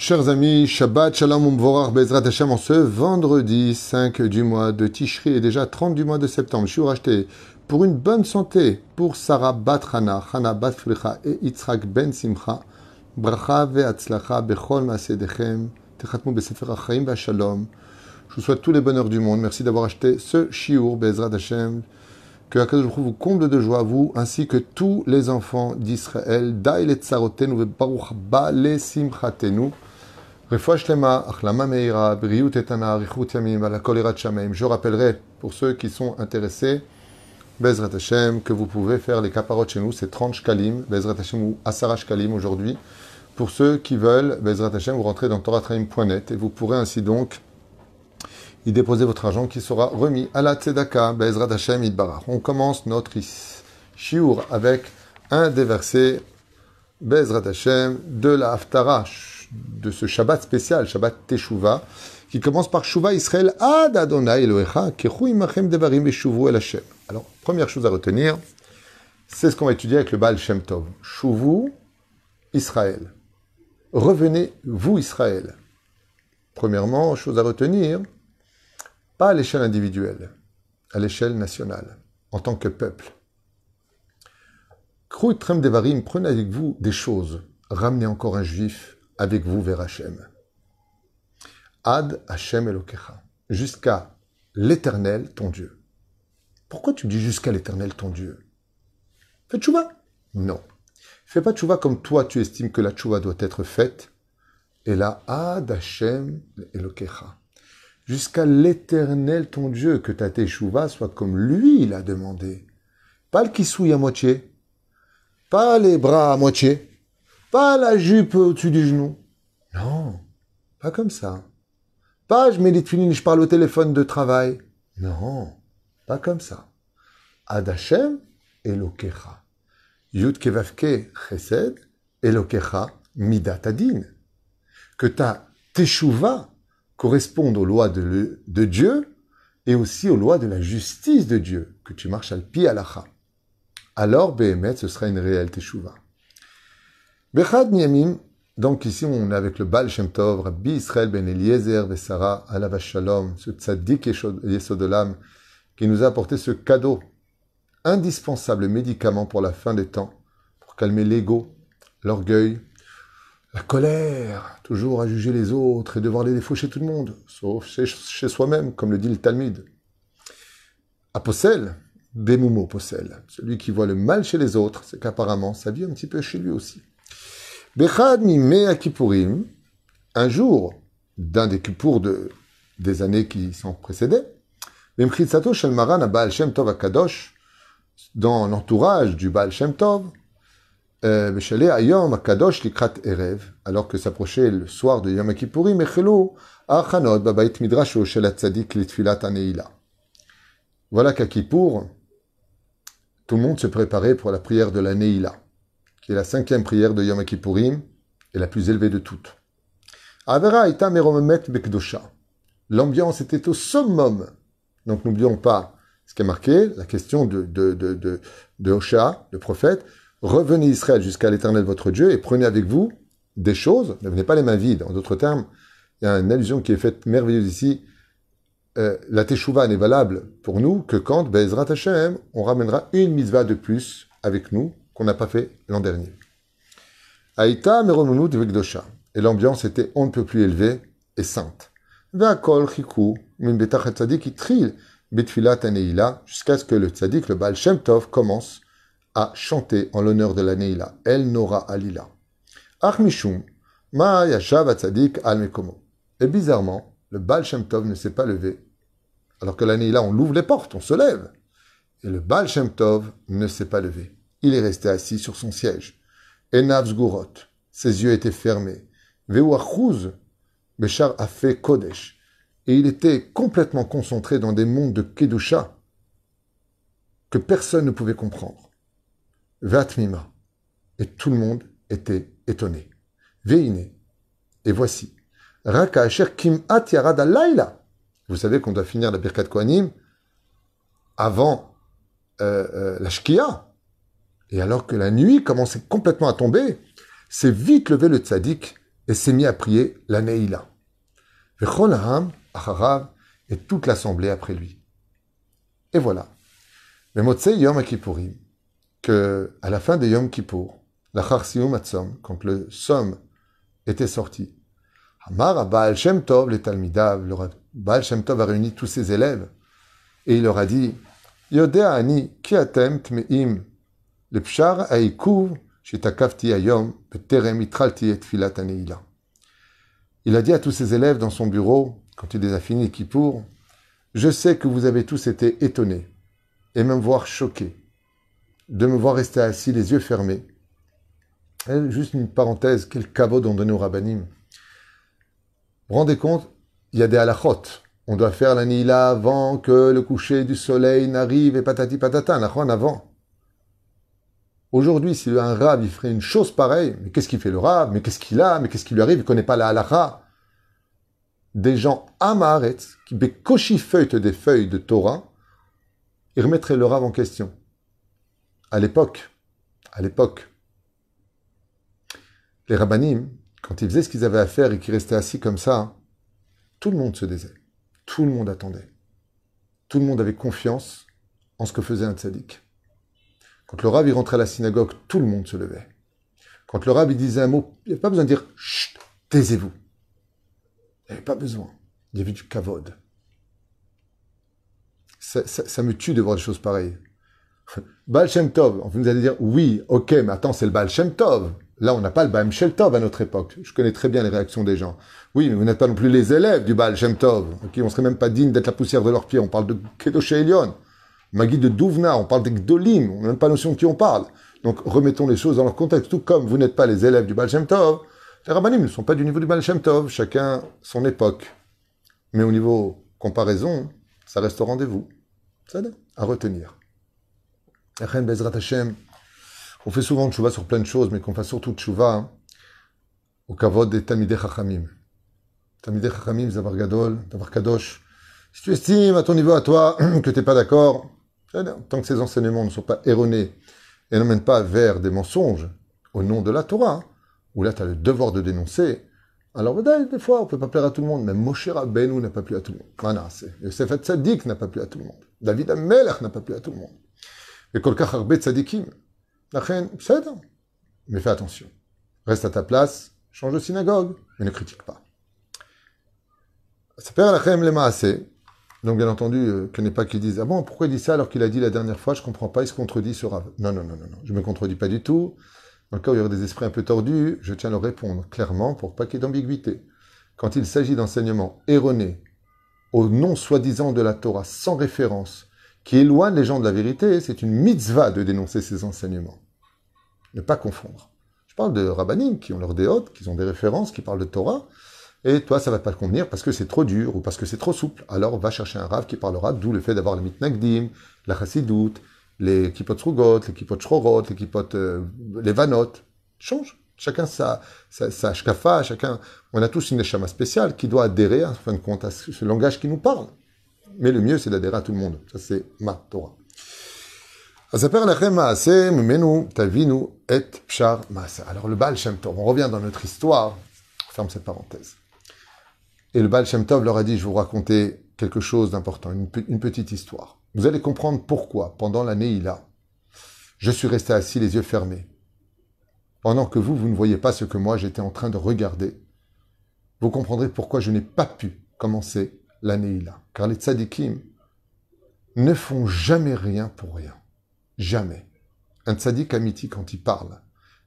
Chers amis, Shabbat Shalom Umvorach Bezrat Hashem en ce vendredi 5 du mois de Tishri et déjà 30 du mois de septembre. Je suis racheté pour une bonne santé pour Sarah Bat Hana, Hana Bat Fricha et Yitzhak Ben Simcha. Bracha ve'atzlacha bechol ma'asedechem. Techatmu besefer ha'chaim ve'ashalom. Je vous souhaite tous les bonheurs du monde. Merci d'avoir acheté ce shiur Bezrat Hashem. Que Akadosh Baruch vous comble de joie, vous, ainsi que tous les enfants d'Israël. Da'il et ve'baruch ba le simchatenu. Je rappellerai, pour ceux qui sont intéressés, Bezrat Hashem, que vous pouvez faire les caparotes chez nous, c'est 30 shkalim, Bezrat Hashem ou Asara shkalim aujourd'hui. Pour ceux qui veulent, Bezrat Hashem, vous rentrez dans toratraim.net et vous pourrez ainsi donc y déposer votre argent qui sera remis à la Tzedaka, Bezrat Hashem Idbarach. On commence notre shiur avec un des versets, Bezrat Hashem, de la Haftara, de ce Shabbat spécial, Shabbat Teshuvah, qui commence par Shuva Israël Ad Adonai Elohecha, Kechu imachem devarim el Hashem. Alors, première chose à retenir, c'est ce qu'on va étudier avec le Baal Shem Tov. Shuvu Israël. Revenez, vous Israël. Premièrement, chose à retenir, pas à l'échelle individuelle, à l'échelle nationale, en tant que peuple. Kruitrem Devarim, prenez avec vous des choses, ramenez encore un juif avec vous vers Hachem. Ad Hachem Elokecha. Jusqu'à l'éternel, ton Dieu. Pourquoi tu dis jusqu'à l'éternel, ton Dieu? Fais tchouva? Non. Fais pas tchouva comme toi tu estimes que la tchouva doit être faite. Et là, Ad Hachem Elokecha. Jusqu'à l'éternel, ton Dieu, que ta tchouva soit comme lui il a demandé. Pas le kissouille à moitié. Pas les bras à moitié. Pas la jupe au-dessus du genou. Non, pas comme ça. Pas je mets les je parle au téléphone de travail. Non, pas comme ça. Adachem Elokecha. Yud Kevavke Chesed Elokecha Midatadin. Que ta teshuva corresponde aux lois de, de, Dieu et aussi aux lois de la justice de Dieu, que tu marches al pi alacha. Alors, Behemet, ce sera une réelle teshuva. Bechad Miyamim, donc ici on est avec le Baal Shem Tov, Rabbi Israël ben Eliezer Vesara Alav Shalom, ce tzaddik Yesodolam, qui nous a apporté ce cadeau, indispensable médicament pour la fin des temps, pour calmer l'ego, l'orgueil, la colère, toujours à juger les autres et de voir les défauts chez tout le monde, sauf chez, soi-même, comme le dit le Talmud. Aposel, Bemumo Posel, celui qui voit le mal chez les autres, c'est qu'apparemment ça vit un petit peu chez lui aussi. Bechad mi Kippourim, un jour d'un des Kippour de, des années qui s'en précédaient, Memchitsato Shel Maran à Baal Shem Tov Akadosh, dans l'entourage du Baal Shem Tov, Beshale Ayom Akadosh Likrat Erev, alors que s'approchait le soir de Yom Kippourim, Echelo Achanot Babait Midrasho Shel Atzadik Litfilat Aneila. Voilà qu'à Kippour, tout le monde se préparait pour la prière de la Neila qui la cinquième prière de Yom Kippourim et la plus élevée de toutes. Avera meromemet bekdosha. L'ambiance était au summum. Donc n'oublions pas ce qui est marqué, la question de, de, Hosha, le prophète. Revenez Israël jusqu'à l'éternel votre Dieu et prenez avec vous des choses, ne venez pas les mains vides. En d'autres termes, il y a une allusion qui est faite merveilleuse ici. Euh, la Teshuvah n'est valable pour nous que quand, Bezrat Hashem, on ramènera une mitzvah de plus avec nous qu'on n'a pas fait l'an dernier. Aïta meromunut vegdosha. Et l'ambiance était on ne peut plus élevée et sainte. Ve'akol chiku min tzadik tril betfilat aneila jusqu'à ce que le tzadik, le Baal Shem Tov, commence à chanter en l'honneur de la Neila. El Nora Alila. Ach mishum ma yashav tzadik al. Et bizarrement, le Baal Shem Tov ne s'est pas levé. Alors que la Neila, on l'ouvre les portes, on se lève. Et le Baal Shem Tov ne s'est pas levé. Il est resté assis sur son siège. Enav Zgurot, ses yeux étaient fermés. Veuachuz, Béchar a fait Kodesh. Et il était complètement concentré dans des mondes de Kedusha que personne ne pouvait comprendre. Vatmima. Et tout le monde était étonné. Veine. Et voici. Raka Asher Kim Laila. Vous savez qu'on doit finir la Birkat Kohanim avant euh, euh, la Shkia. Et alors que la nuit commençait complètement à tomber, s'est vite levé le tzaddik, et s'est mis à prier la Neila. et toute l'assemblée après lui. Et voilà. Mais Motsei Yom Kippourim, que à la fin de Yom Kippour, la Charsium Atzom, quand le somme était sorti, Amar Baal Shem Tov, les Talmidav, le Baal Shem Tov a réuni tous ses élèves, et il leur a dit, Yodea ani le pshar aikuv, shetakavti ayom, beterem itralti et filat. Il a dit à tous ses élèves dans son bureau, quand il les a finis Kippour, Je sais que vous avez tous été étonnés, et même voire choqués, de me voir rester assis, les yeux fermés. juste une parenthèse, quel caveau ont donné au rabbinim. Vous rendez compte, il y a des halachot. On doit faire la nila avant que le coucher du soleil n'arrive et patati patata, un avant. Aujourd'hui, si un rab il ferait une chose pareille, mais qu'est-ce qu'il fait le rab Mais qu'est-ce qu'il a? Mais qu'est-ce qui lui arrive? Il connaît pas la halacha. Des gens amaret qui bécochi feuilletent des feuilles de Torah, ils remettraient le rab en question. À l'époque, à l'époque, les rabbinim, quand ils faisaient ce qu'ils avaient à faire et qu'ils restaient assis comme ça, tout le monde se disait. Tout le monde attendait. Tout le monde avait confiance en ce que faisait un tzaddik. Quand le rab rentrait à la synagogue, tout le monde se levait. Quand le rab disait un mot, il n'y avait pas besoin de dire Chut, taisez-vous. Il n'y avait pas besoin. Il y avait du kavod. Ça, me tue de voir des choses pareilles. Baal Shem Tov, vous allez dire oui, ok, mais attends, c'est le Baal Shem Tov. Là, on n'a pas le Baal Shem Tov à notre époque. Je connais très bien les réactions des gens. Oui, mais vous n'êtes pas non plus les élèves du Baal Shem Tov. Okay, on serait même pas digne d'être la poussière de leurs pieds. On parle de Kedosh Elion. Magui de Douvna, on parle des Gdolim, on n'a même pas notion de qui on parle. Donc remettons les choses dans leur contexte. Tout comme vous n'êtes pas les élèves du Baal Shem Tov, les rabbinim ne sont pas du niveau du Baal Shem Tov, chacun son époque. Mais au niveau comparaison, ça reste au rendez-vous. Ça à retenir. On fait souvent tchouva sur plein de choses, mais qu'on fasse surtout tchouva au kavod des Tamideh Chachamim. Tamideh Chachamim, Zavar Gadol, Zavar Kadosh. Si tu estimes à ton niveau à toi que tu n'es pas d'accord, tant que ces enseignements ne sont pas erronés et n'emmènent pas vers des mensonges au nom de la Torah, où là tu as le devoir de dénoncer, alors des fois on peut pas plaire à tout le monde, même Moshe Rabbeinu n'a pas plu à tout le monde. Voilà, Yosef Tzadik n'a pas plu à tout le monde. David Amelech n'a pas plu à tout le monde. Et Kolkach Arbe Tzadikim. Mais fais attention. Reste à ta place, change de synagogue, mais ne critique pas. Donc, bien entendu, euh, que n'est pas qu'il dise Ah bon, pourquoi il dit ça alors qu'il a dit la dernière fois Je comprends pas, il se contredit sur Rav. Non, non, non, non, non, je me contredis pas du tout. Dans le cas où il y aurait des esprits un peu tordus, je tiens à leur répondre clairement pour pas qu'il y ait d'ambiguïté. Quand il s'agit d'enseignements erronés, au nom soi-disant de la Torah, sans référence, qui éloignent les gens de la vérité, c'est une mitzvah de dénoncer ces enseignements. Ne pas confondre. Je parle de rabbinim qui ont leurs déotes, qui ont des références, qui parlent de Torah, et toi, ça va pas te convenir parce que c'est trop dur ou parce que c'est trop souple. Alors, va chercher un rave qui parlera, d'où le fait d'avoir les mitnagdim, la chassidout, les kipot srugot, les kipot shrorot, les kipot, euh, les vanot. Change. Chacun sa, sa, sa shkafa, chacun, on a tous une neshama spéciale qui doit adhérer, en fin de compte, à ce, langage qui nous parle. Mais le mieux, c'est d'adhérer à tout le monde. Ça, c'est ma Torah. Alors le Baal Shem Tov, on revient dans notre histoire, on ferme cette parenthèse. Et le Baal Shem Tov leur a dit, je vais vous raconter quelque chose d'important, une, petite histoire. Vous allez comprendre pourquoi, pendant l'année Ila, je suis resté assis les yeux fermés. Pendant que vous, vous ne voyez pas ce que moi j'étais en train de regarder. Vous comprendrez pourquoi je n'ai pas pu commencer l'année Ila. Car les tzadikim ne font jamais rien pour rien. Jamais. Un tzadik amiti quand il parle,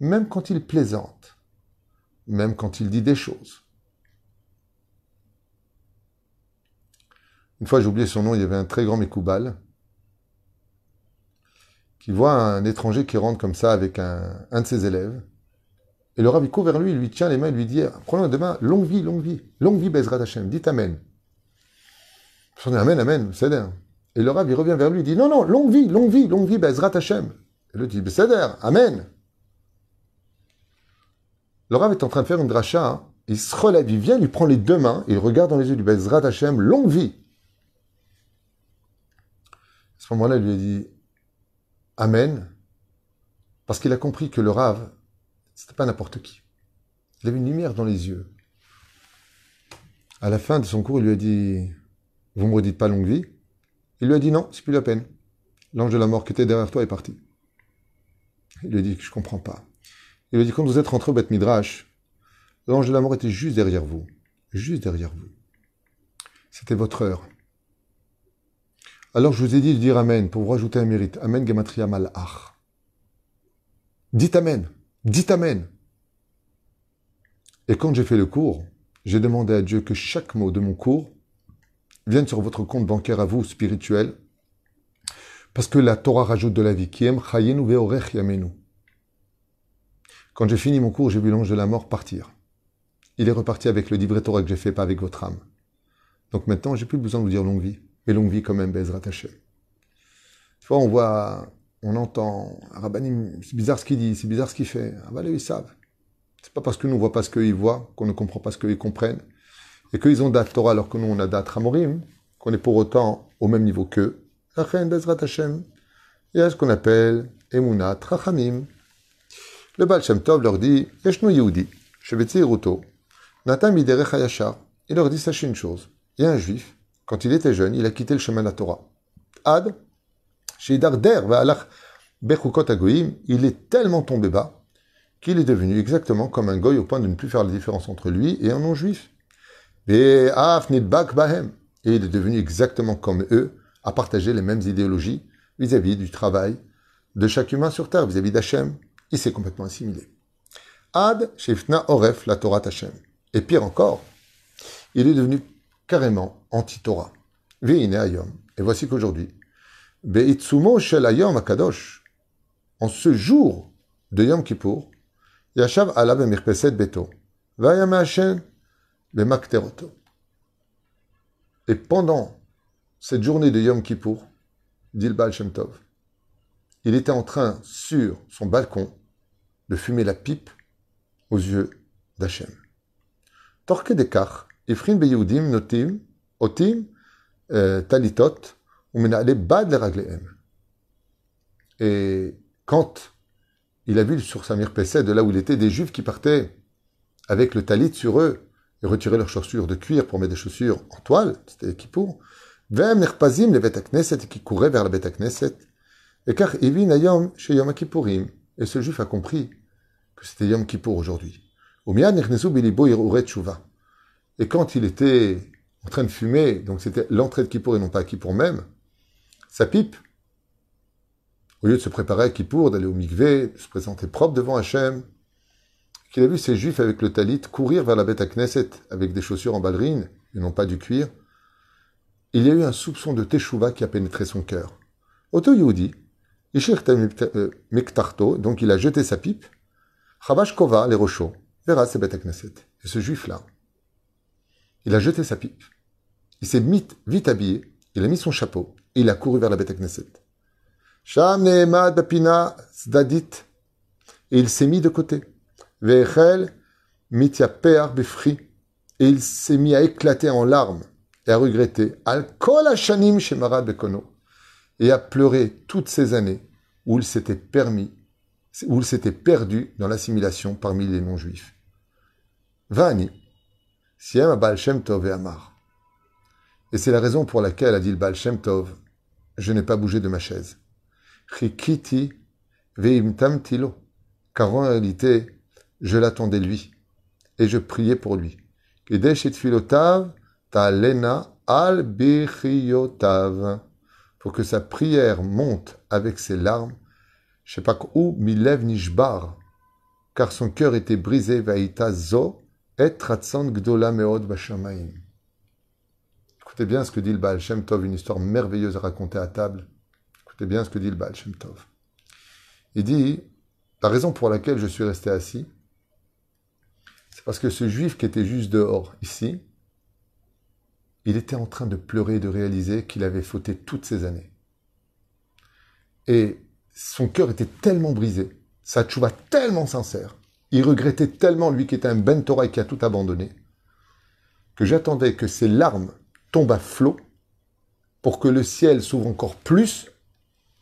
même quand il plaisante, même quand il dit des choses, Une fois, j'ai oublié son nom, il y avait un très grand Mekoubal qui voit un étranger qui rentre comme ça avec un, de ses élèves. Et le rabbi court vers lui, il lui tient les mains, il lui dit Prenons demain, longue vie, longue vie, longue vie, Bezrat Hashem, dites Amen. dit Amen, Amen, Besséder. Et le rabbi revient vers lui, il dit Non, non, longue vie, longue vie, longue vie, Bezrat Hashem. Et lui dit Besséder, Amen. Le rabbi est en train de faire une dracha, hein. il se relève, il vient, il prend les deux mains, il regarde dans les yeux du Bezrat Hashem, longue vie ce moment-là, il lui a dit Amen, parce qu'il a compris que le Rav, c'était pas n'importe qui. Il avait une lumière dans les yeux. À la fin de son cours, il lui a dit Vous me redites pas longue vie Il lui a dit Non, c'est plus la peine. L'ange de la mort qui était derrière toi est parti. Il lui a dit Je comprends pas. Il lui a dit Quand vous êtes rentré au Beth Midrash, l'ange de la mort était juste derrière vous. Juste derrière vous. C'était votre heure. Alors je vous ai dit de dire Amen pour vous rajouter un mérite. Amen Gematria Malach. Dites Amen. Dites Amen. Et quand j'ai fait le cours, j'ai demandé à Dieu que chaque mot de mon cours vienne sur votre compte bancaire à vous, spirituel, parce que la Torah rajoute de la vie. Aime yamenu. Quand j'ai fini mon cours, j'ai vu l'ange de la mort partir. Il est reparti avec le livret Torah que j'ai fait, pas avec votre âme. Donc maintenant, j'ai plus besoin de vous dire longue vie. Mais longue vie quand même, Bezrat Hashem. Tu vois, on voit, on entend, Rabbanim, c'est bizarre ce qu'il dit, c'est bizarre ce qu'il fait. Ah bah, ils savent. C'est pas parce que nous ne voit pas ce qu'ils voient, qu'on ne comprend pas ce qu'ils comprennent, et qu'ils ont date Torah alors que nous on a date Ramorim, qu'on est pour autant au même niveau qu'eux. Bezrat Hashem. Il y a ce qu'on appelle Emunat Rachamim. Le Baal Shem Tov leur dit, Yeshno Yehudi, Shevetzi Ruto, Natan Miderech Hayashar. Il leur dit, sachez une chose. Il y a un juif, quand il était jeune, il a quitté le chemin de la Torah. Ad, Der, Bechukot Agoim, il est tellement tombé bas qu'il est devenu exactement comme un goy au point de ne plus faire la différence entre lui et un non-juif. Et il est devenu exactement comme eux, à partager les mêmes idéologies vis-à-vis du travail de chaque humain sur terre, vis-à-vis d'Hachem. Il s'est complètement assimilé. Ad Shefna Oref la Torah Hachem. Et pire encore, il est devenu carrément anti-Torah. Et voici qu'aujourd'hui, Beitsumo Shel Ayom Akadosh, en ce jour de Yom Kippour, Yashav Ala Bemirpeset Beto, Vayam Hashem Bemakteroto. Et pendant cette journée de Yom Kippour, dit le Baal Tov, il était en train, sur son balcon, de fumer la pipe aux yeux d'Hachem. Torke Dekach, Ifrin Beyoudim Notim, Otim, euh, Talitot, Umenale Bad. Et quand il a vu sur sa mirpessée, de là où il était, des juifs qui partaient avec le talit sur eux et retiraient leurs chaussures de cuir pour mettre des chaussures en toile, c'était Kippour. Vem Nerpazim, le Betakneset, qui courait vers le Betakneset. Et car Evin Ayom chez Yom Kippourim. Et ce juif a compris que c'était Yom Kippour aujourd'hui. Et quand il était en train de fumer, donc c'était l'entrée de Kippour et non pas Kippour même, sa pipe, au lieu de se préparer à Kippour, d'aller au mikvé, de se présenter propre devant Hachem, qu'il a vu ces juifs avec le talit courir vers la bête à Knesset avec des chaussures en ballerine et non pas du cuir, il y a eu un soupçon de teshuva qui a pénétré son cœur. Oto Yehudi, euh, Miktarto, donc il a jeté sa pipe, Chabash Kova, les rochaux, verra ces bêtes à Knesset. Et ce juif-là, il a jeté sa pipe. Il s'est vite habillé, il a mis son chapeau, et il a couru vers la bête Knesset. Sham Bapina Zdadit. Et il s'est mis de côté. Vechel Mityaper Befri. Et il s'est mis à éclater en larmes et à regretter. Al Hashanim Shemarad Bekono. Et à pleurer toutes ces années où il s'était permis, où il s'était perdu dans l'assimilation parmi les non-juifs. Vani. Siem Baal Shem Tov et Amar. Et c'est la raison pour laquelle, a dit le Baal Shem Tov, je n'ai pas bougé de ma chaise. Chikiti tilo. Car en réalité, je l'attendais lui. Et je priais pour lui. Et filotav al Pour que sa prière monte avec ses larmes. Je sais pas où, milev nishbar. Car son cœur était brisé, vaïta zo Écoutez bien ce que dit le Baal Shem Tov, une histoire merveilleuse à raconter à table. Écoutez bien ce que dit le Baal Shem Tov. Il dit, la raison pour laquelle je suis resté assis, c'est parce que ce juif qui était juste dehors, ici, il était en train de pleurer et de réaliser qu'il avait fauté toutes ces années. Et son cœur était tellement brisé, sa tchouva tellement sincère, il regrettait tellement, lui qui était un Ben et qui a tout abandonné, que j'attendais que ses larmes tombent à flot pour que le ciel s'ouvre encore plus,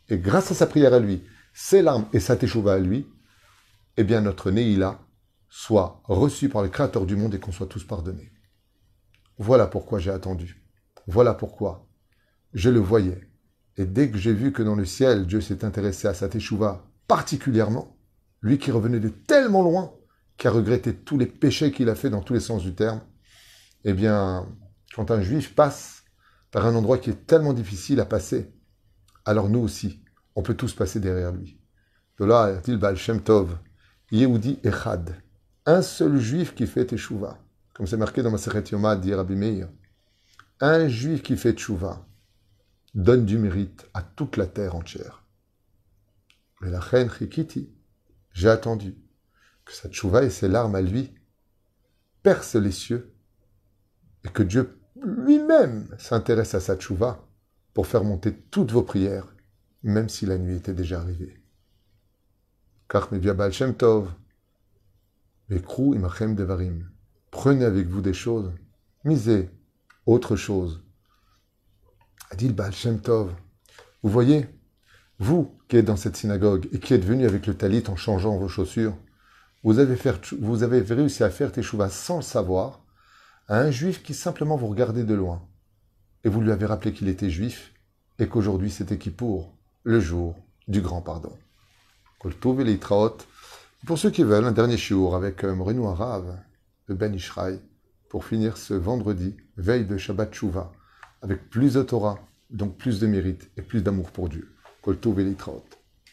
et grâce à sa prière à lui, ses larmes et sa teshuva à lui, eh bien notre Neila soit reçu par le Créateur du monde et qu'on soit tous pardonnés. Voilà pourquoi j'ai attendu. Voilà pourquoi je le voyais. Et dès que j'ai vu que dans le ciel, Dieu s'est intéressé à sa teshuva particulièrement, lui qui revenait de tellement loin, qui a regretté tous les péchés qu'il a fait dans tous les sens du terme, eh bien, quand un juif passe par un endroit qui est tellement difficile à passer, alors nous aussi, on peut tous passer derrière lui. De là, dit Baal Shem Tov, Yehudi Echad, un seul juif qui fait teshuva, comme c'est marqué dans ma Yoma, dit Rabbi Meir, un juif qui fait teshuva donne du mérite à toute la terre entière. Mais la reine Chikiti, j'ai attendu que sa teshuva et ses larmes à lui percent les cieux et que Dieu lui-même s'intéresse à sa teshuva pour faire monter toutes vos prières, même si la nuit était déjà arrivée. Baal Shem Tov, imachem devarim. Prenez avec vous des choses, misez autre chose. Adil Baal Shem Tov. Vous voyez, vous qui êtes dans cette synagogue et qui êtes venu avec le talit en changeant vos chaussures, vous avez, vous avez réussi à faire teshuva sans le savoir à un juif qui simplement vous regardait de loin. Et vous lui avez rappelé qu'il était juif et qu'aujourd'hui c'était pour le jour du grand pardon. Pour ceux qui veulent, un dernier shiur avec euh, Moreno Arav de Ben Ishraï pour finir ce vendredi, veille de Shabbat Shuvah, avec plus de Torah, donc plus de mérite et plus d'amour pour Dieu.